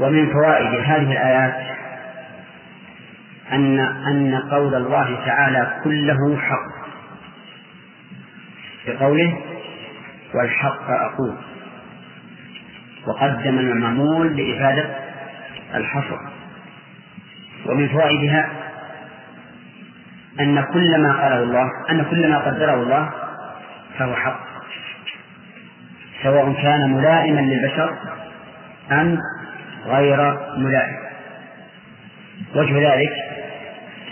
ومن فوائد هذه الآيات أن أن قول الله تعالى كله حق. بقوله والحق أقول. وقدم المعمول لإفادة الحصر. ومن فوائدها أن كل ما قاله الله أن كل ما قدره الله فهو حق. سواء كان ملائما للبشر أم غير ملائم. وجه ذلك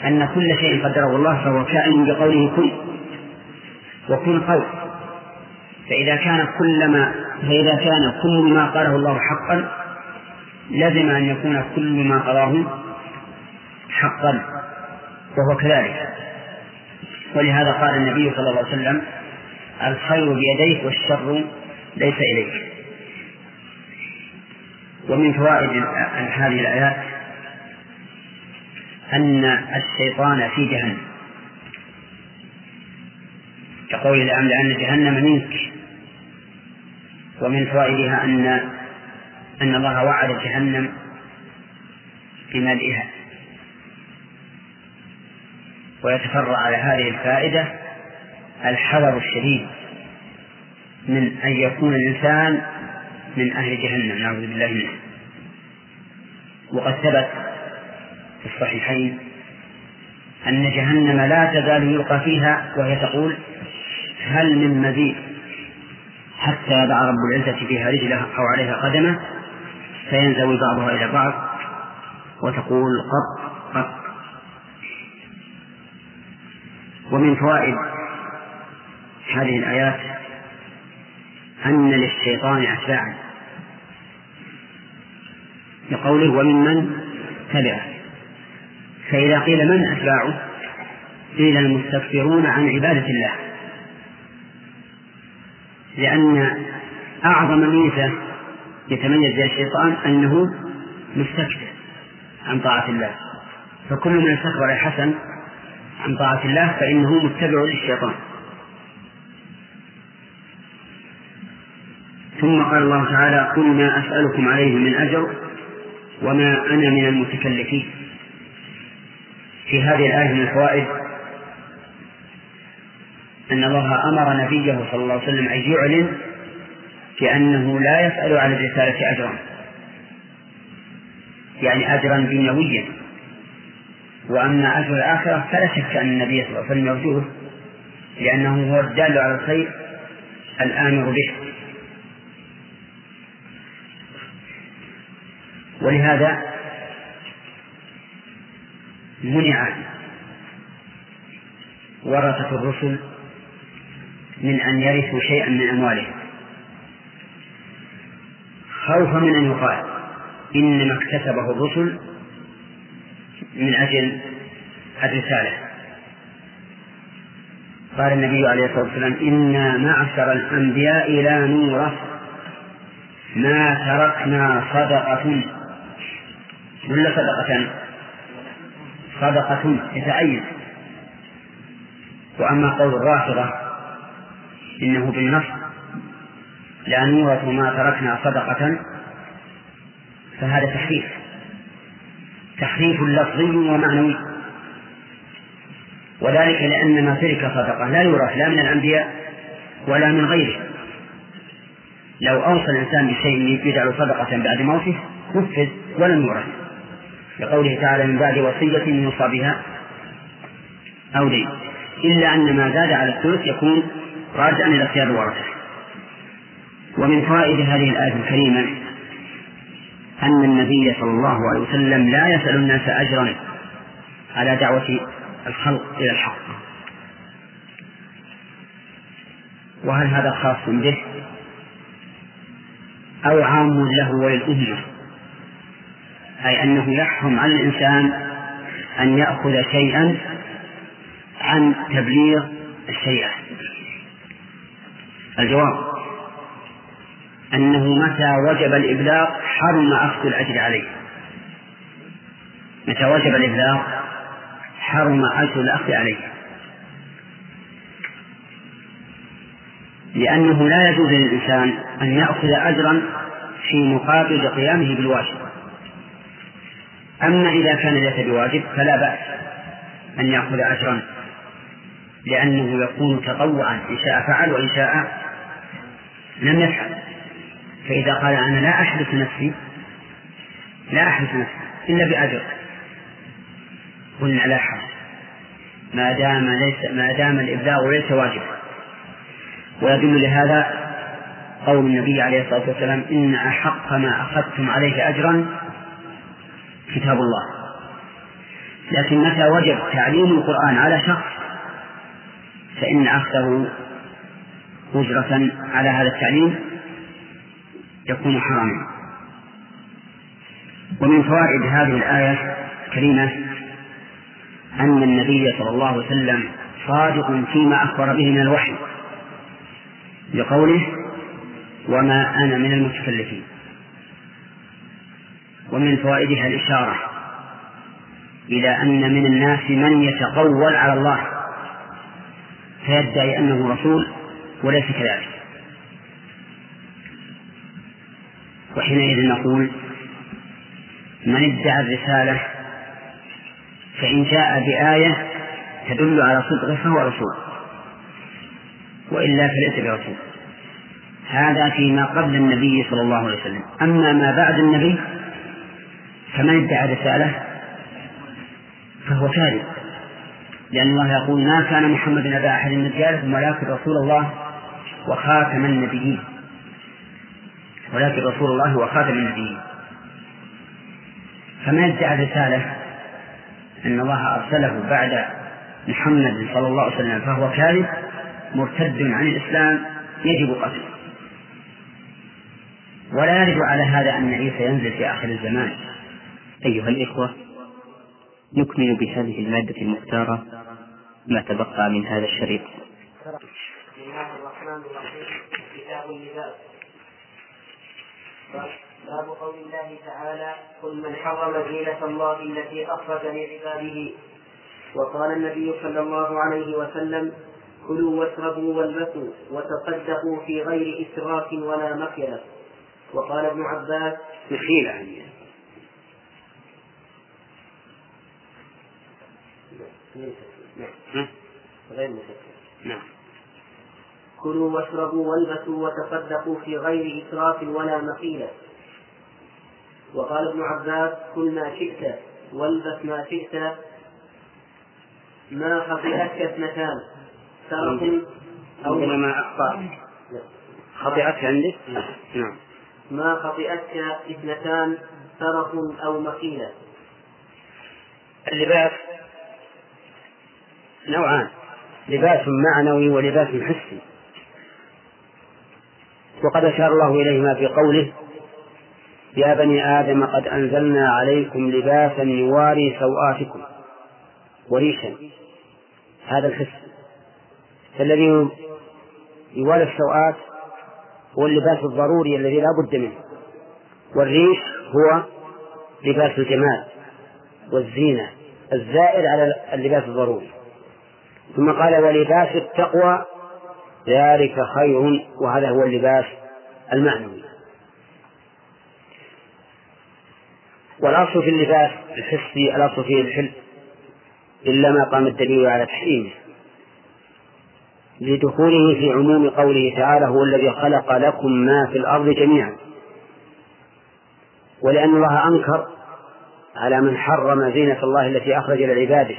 أن كل شيء قدره الله فهو كائن بقوله كن وكن قول فإذا كان كل ما فإذا كان كل ما قاله الله حقا لزم أن يكون كل ما قضاه حقا وهو كذلك. ولهذا قال النبي صلى الله عليه وسلم الخير بيديك والشر ليس إليك. ومن فوائد هذه الآيات أن الشيطان في جهنم. كقول لأملأن جهنم منك. ومن فوائدها أن أن الله وعد جهنم بملئها. ويتفرع على هذه الفائدة الحذر الشديد من أن يكون الإنسان من أهل جهنم نعوذ بالله منه. وقد ثبت في الصحيحين أن جهنم لا تزال يلقى فيها وهي تقول هل من مزيد حتى يضع رب العزة فيها رجله أو عليها قدمه فينزوي بعضها إلى بعض وتقول قط قط. ومن فوائد هذه الآيات أن للشيطان أتباعا. لقوله وممن تبعه. فإذا قيل من أتباعه؟ قيل المستكبرون عن عبادة الله. لأن أعظم ميزة يتميز بها الشيطان أنه مستكبر عن طاعة الله. فكل من استكبر حسن عن طاعة الله فإنه متبع للشيطان. ثم قال الله تعالى قل ما أسألكم عليه من أجر وما أنا من المتكلفين. في هذه الآية من الفوائد أن الله أمر نبيه صلى الله عليه وسلم أن يعلن بأنه لا يسأل على الرسالة أجرا. يعني أجرا دنيويا. وأما أجر الآخرة فلا شك أن النبي صلى الله عليه وسلم يرجوه لأنه هو الدال على الخير الآمر به. ولهذا منع ورثة الرسل من أن يرثوا شيئا من أموالهم. خوفا من أن يقال إنما اكتسبه الرسل من أجل الرسالة. قال النبي عليه الصلاة والسلام إنا معشر الأنبياء لا نورث ما تركنا صدقة ولا صدقة. صدقة يتعين. وأما قول الرافضة إنه بالنص لا نورث ما تركنا صدقة فهذا تحريف. تحريف لفظي ومعنوي. وذلك لأن ما ترك صدقة لا يورث لا من الأنبياء ولا من غيره. لو أوصى الإنسان بشيء يجعل صدقة بعد موته نفذ ولم يورث. لقوله تعالى من بعد وصية يوصى بها. أو دين. إلا أن ما زاد على الثلث يكون راجعا إلى اختيار الورثة. ومن فوائد هذه الآية الكريمة أن النبي صلى الله عليه وسلم لا يسأل الناس أجرا على دعوة الخلق إلى الحق. وهل هذا خاص به؟ أو عام له وللأمة؟ أي أنه يحرم على الإنسان أن يأخذ شيئا عن تبليغ الشيئة. الجواب أنه متى وجب الإبلاغ حرم أخذ الأجر عليه. متى وجب الإبلاغ حرم أجر الأخذ عليه. لأنه لا يجوز للإنسان أن يأخذ أجرا في مقابل قيامه بالواجب. أما إذا كان ليس بواجب فلا بأس أن يأخذ أجرا لأنه يكون تطوعا إن شاء فعل وإن شاء لم يفعل. فإذا قال أنا لا أحدث نفسي لا أحدث نفسي إلا بأجر. قلنا لا حرج. ما دام ليس ما دام الإبلاغ ليس واجبا. ويدل لهذا قول النبي عليه الصلاة والسلام إن أحق ما أخذتم عليه أجرا كتاب الله. لكن متى وجب تعليم القرآن على شخص؟ فإن أخذه أجرة على هذا التعليم يكون حراما. ومن فوائد هذه الآية الكريمة أن النبي صلى الله عليه وسلم صادق فيما أخبر به من الوحي لقوله وما أنا من المتكلفين. ومن فوائدها الإشارة إلى أن من الناس من يتقول على الله فيدعي أنه رسول وليس كذلك. وحينئذ نقول من ادعى الرسالة فإن جاء بآية تدل على صدقه فهو رسول وإلا فليس برسول. هذا فيما قبل النبي صلى الله عليه وسلم. أما ما بعد النبي فمن ادعى رسالة فهو كاذب لأن الله يقول ما كان محمد أبا أحد من رجالكم ولكن رسول الله وخاتم النبيين. ولكن رسول الله وخاتم النبيين. فمن ادعى رسالة أن الله أرسله بعد محمد صلى الله عليه وسلم فهو كاذب مرتد عن الإسلام يجب قتله. ولا يرد على هذا أن عيسى ينزل في آخر الزمان. أيها الإخوة نكمل بهذه المادة المختارة ما تبقى من هذا الشريط. بسم الله الرحمن الرحيم كتاب اللباس باب قول الله تعالى قل من حرم زينة الله التي أخرج لعباده وقال النبي صلى الله عليه وسلم كلوا واشربوا والبسوا وتصدقوا في غير إسراف ولا مخيلة وقال ابن عباس مخيلة يعني غير مشكل نعم. كلوا واشربوا والبسوا وتصدقوا في غير إسراف ولا مخيلة وقال ابن عباس كل ما شئت والبس ما شئت ما خطئتك اثنتان ترك أو ما أخطأ. خطئت عندك؟ نعم. ما خطئتك اثنتان ترف أو مخيلة اللباس نوعان لباس معنوي ولباس حسي. وقد أشار الله إليهما في قوله يا بني آدم قد أنزلنا عليكم لباسا يواري سوآتكم وريشا. هذا الحس. فالذي يواري السوآت هو اللباس الضروري الذي لا بد منه. والريش هو لباس الجمال والزينة الزائد على اللباس الضروري. ثم قال ولباس التقوى ذلك خير وهذا هو اللباس المعنوي. والأصل في اللباس الحسي الأصل فيه الحل إلا ما قام الدليل على تحريمه. لدخوله في عموم قوله تعالى هو الذي خلق لكم ما في الأرض جميعا ولأن الله أنكر على من حرم زينة الله التي أخرج لعباده.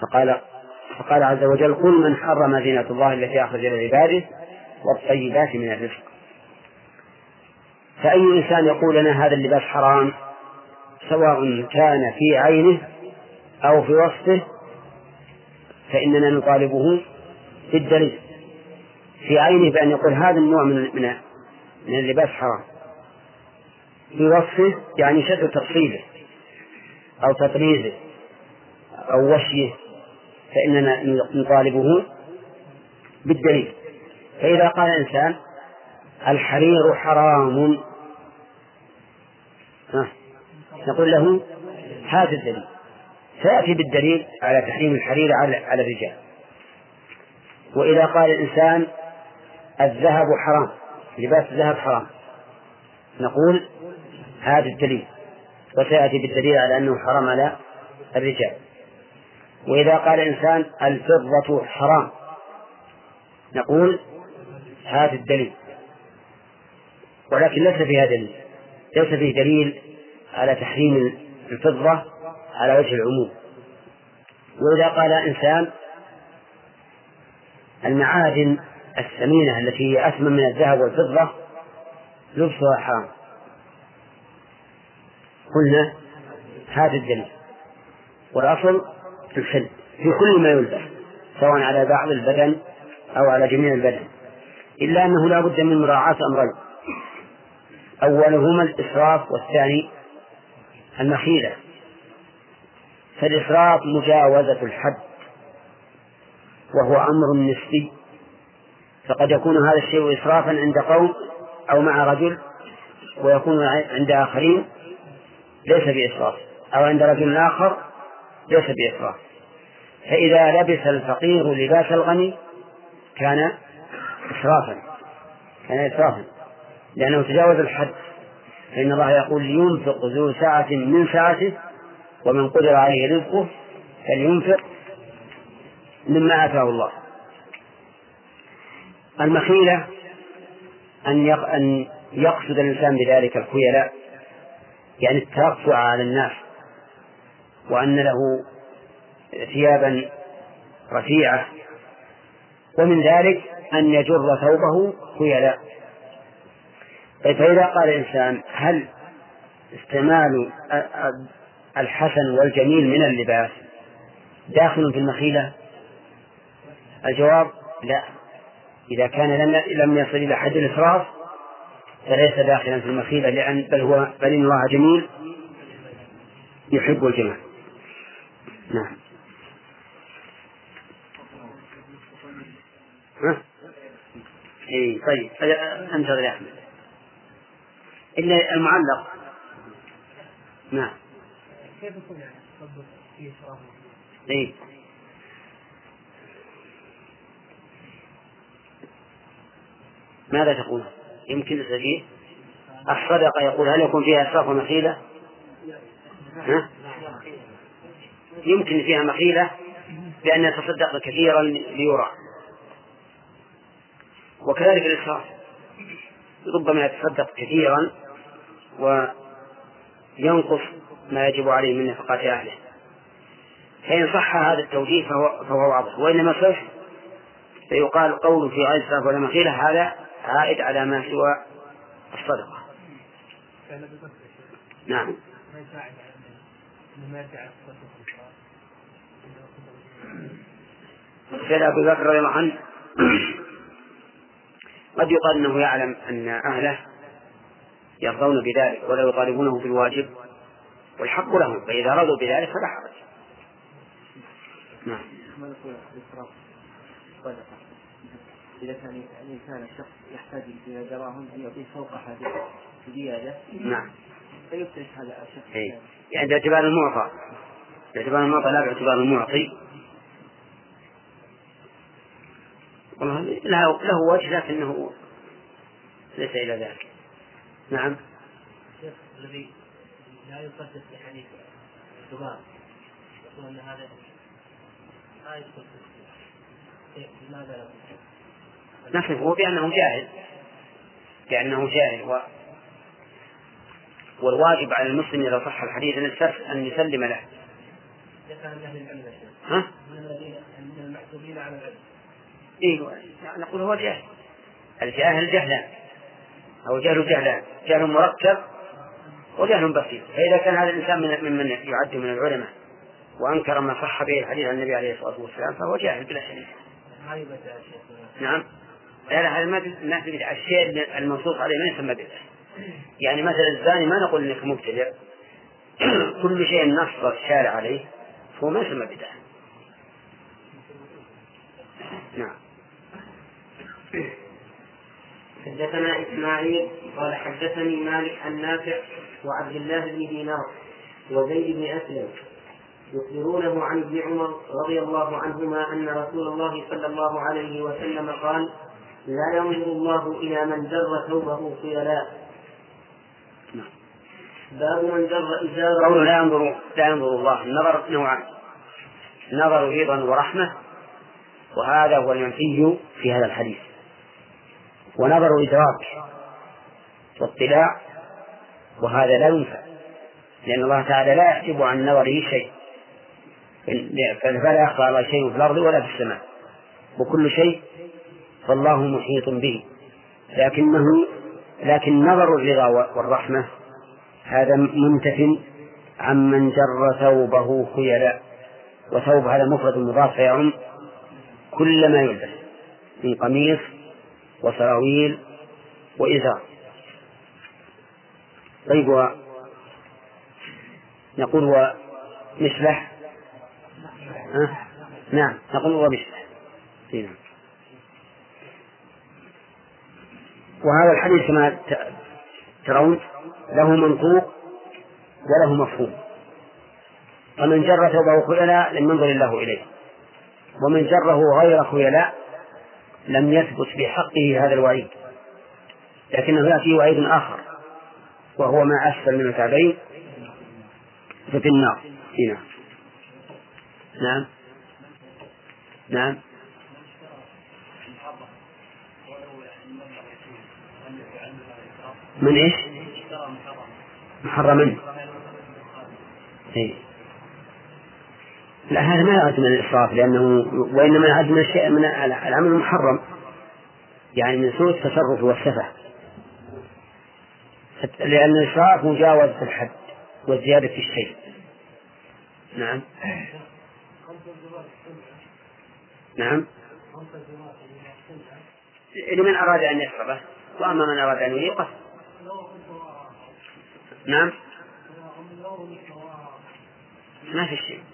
فقال فقال عز وجل قل من حرم زينة الله التي أخرج لعباده والطيبات من الرزق. فأي إنسان يقول لنا هذا اللباس حرام؟ سواء كان في عينه أو في وصفه فإننا نطالبه بالدليل. في عينه بأن يقول هذا النوع من من من اللباس حرام. في وصفه يعني شد تفصيله أو تطريزه أو وشيه. فإننا نطالبه بالدليل. فإذا قال الإنسان الحرير حرام نقول له هذا الدليل. سيأتي بالدليل على تحريم الحرير على على الرجال. وإذا قال الإنسان الذهب حرام لباس الذهب حرام نقول هذا الدليل. وسيأتي بالدليل على أنه حرام على الرجال. وإذا قال إنسان الفضة حرام. نقول هذا الدليل. ولكن ليس فيها دليل. ليس فيه دليل على تحريم الفضة على وجه العموم. وإذا قال إنسان المعادن الثمينة التي هي أثمن من الذهب والفضة لبسها حرام. قلنا هذا الدليل. والأصل الحل في كل ما يلبس سواء على بعض البدن أو على جميع البدن. إلا أنه لا بد من مراعاة أمرين. أولهما الإسراف والثاني المخيلة فالإسراف مجاوزة الحد وهو أمر نسبي. فقد يكون هذا الشيء إسرافا عند قوم أو مع رجل ويكون عند آخرين ليس بإسراف. أو عند رجل آخر ليس بإسراف فإذا لبس الفقير لباس الغني كان إسرافا كان إسرافا لأنه تجاوز الحد. فإن الله يقول ينفق ذو سعة من سعته ومن قدر عليه رزقه فلينفق مما آتاه الله. المخيلة أن أن يقصد الإنسان بذلك الخيلاء يعني الترفع على الناس. وأن له ثيابا رفيعة ومن ذلك أن يجر ثوبه خيلاء. فإذا قال الإنسان هل استعمال الحسن والجميل من اللباس داخل في المخيلة؟ الجواب لا. إذا كان لم لم يصل إلى حد الإسراف فليس داخلا في المخيلة لأن بل هو بل إن الله جميل يحب الجمال. نعم ها؟ إيه طيب انتظر يا أحمد إلا المعلق نعم كيف يكون يعني إيه ماذا تقول؟ يمكن فيه الصدقة يقول هل يكون فيها إسراف ومخيلة؟ ها؟ يمكن فيها مخيلة بأن يتصدق كثيرا ليرى. وكذلك الإسراف. ربما يتصدق كثيرا وينقص ما يجب عليه من نفقات أهله. فإن صح هذا التوجيه فهو, فهو واضح. وإنما صح فيقال قول في غير الصرف ولا مخيلة هذا عائد على ما سوى الصدقة. نعم. سيد أبو بكر رضي الله عنه قد يقال أنه يعلم أن أهله يرضون بذلك ولا يطالبونه بالواجب والحق لهم فإذا رضوا بذلك فلا حرج. نعم. إذا كان الإنسان الشخص يحتاج إلى دراهم أن يعطيه فوق هذه زيادة. نعم. هذا إيه. يعني باعتبار المعطى. باعتبار المعطى لا باعتبار المعطي. والله له له وجه لكنه ليس إلى ذلك. نعم. الذي لا يقدس بحديث الذباب يقول أن هذا لا يقدس لماذا لا نصفه بأنه جاهل. بأنه جاهل و والواجب على المسلم إذا صح الحديث أن يسلم له. ها؟ من الذين من المحسوبين على العلم. إيه نقول هو جاهل. الجاهل جهلان أو جهل جهلان، جهل مركب وجهل بسيط، فإذا كان هذا الإنسان من ممن يعد من العلماء وأنكر ما صح به الحديث عن النبي عليه الصلاة والسلام فهو جاهل بلا شك. نعم لا لا هذا ما ما في الشيء المنصوص عليه ما يسمى بدعة يعني مثلا الزاني ما نقول إنك مبتدع. كل شيء نص الشارع عليه فهو ما يسمى بدعة. نعم. حدثنا إسماعيل قال حدثني مالك عن نافع وعبد الله بن دينار وزيد بن أسلم يخبرونه عن ابن عمر رضي الله عنهما أن رسول الله صلى الله عليه وسلم قال لا ينظر الله إلى من جر ثوبه خيلاء. باب من جر إزاره قوله لا ينظر لا ينظر الله. النظر نوعان. نظر رضا ورحمة وهذا هو المنفي في هذا الحديث. ونظر إدراك واطلاع وهذا لا ينفع لأن الله تعالى لا يحجب عن نظره شيء. فلا يخفى على شيء في الأرض ولا في السماء. وكل شيء فالله محيط به. لكنه لكن نظر الرضا والرحمة هذا منتف عمن جر ثوبه خيلاء وثوب هذا مفرد مضاف فيعم كل ما يلبس من قميص وسراويل وإزار. طيب نقول هو مشلح أه؟ نعم نقول هو مشلح نعم. وهذا الحديث كما ترون له منطوق وله مفهوم. فمن جر ثوبه خيلاء لم ينظر الله إليه. ومن جره غير خيلاء لم يثبت بحقه هذا الوعيد. لكنه يأتي وعيد آخر وهو ما أسفل من الكعبين ففي النار. هنا. نعم. نعم. من إيش؟ محرما إيه. لا هذا ما يعد من الإسراف لأنه وإنما يعد من الشيء من العمل المحرم يعني من سوء التصرف والسفة. لأن الإسراف مجاوزة الحد وزيادة الشيء. نعم. نعم. لمن أراد أن يشربه وأما من أراد أن يليقه نعم. ما في شيء.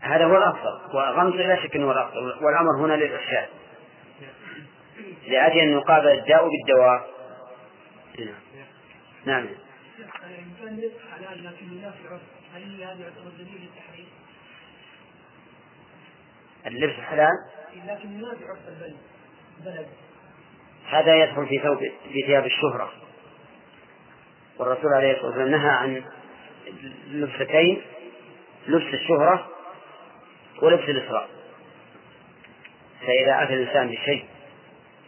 هذا هو الأفضل. وغمز لا شك أنه هو الأفضل. والأمر هنا للإرشاد. لأجل أن يقابل الداء بالدواء. نعم. اللبس حلال. لكن ينافي عرف البلد. هذا يدخل في ثوب في ثياب الشهرة. والرسول عليه الصلاة والسلام نهى عن لبستين لبس الشهرة ولبس الإسراء. فإذا أتى الإنسان بشيء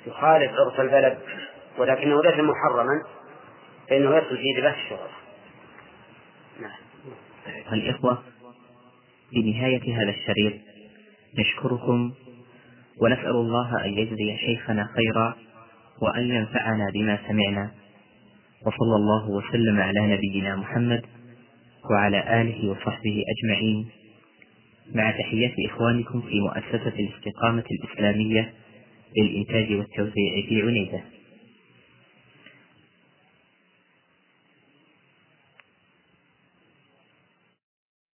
يخالف عرف البلد ولكنه ليس محرما فإنه يدخل في لباس الشهرة. نعم. الإخوة بنهاية هذا الشريط نشكركم ونسأل الله أن يجزي شيخنا خيرا وأن ينفعنا بما سمعنا. وصلى الله وسلم على نبينا محمد وعلى آله وصحبه أجمعين. مع تحيات إخوانكم في مؤسسة الاستقامة الإسلامية للإنتاج والتوزيع في عنيزة.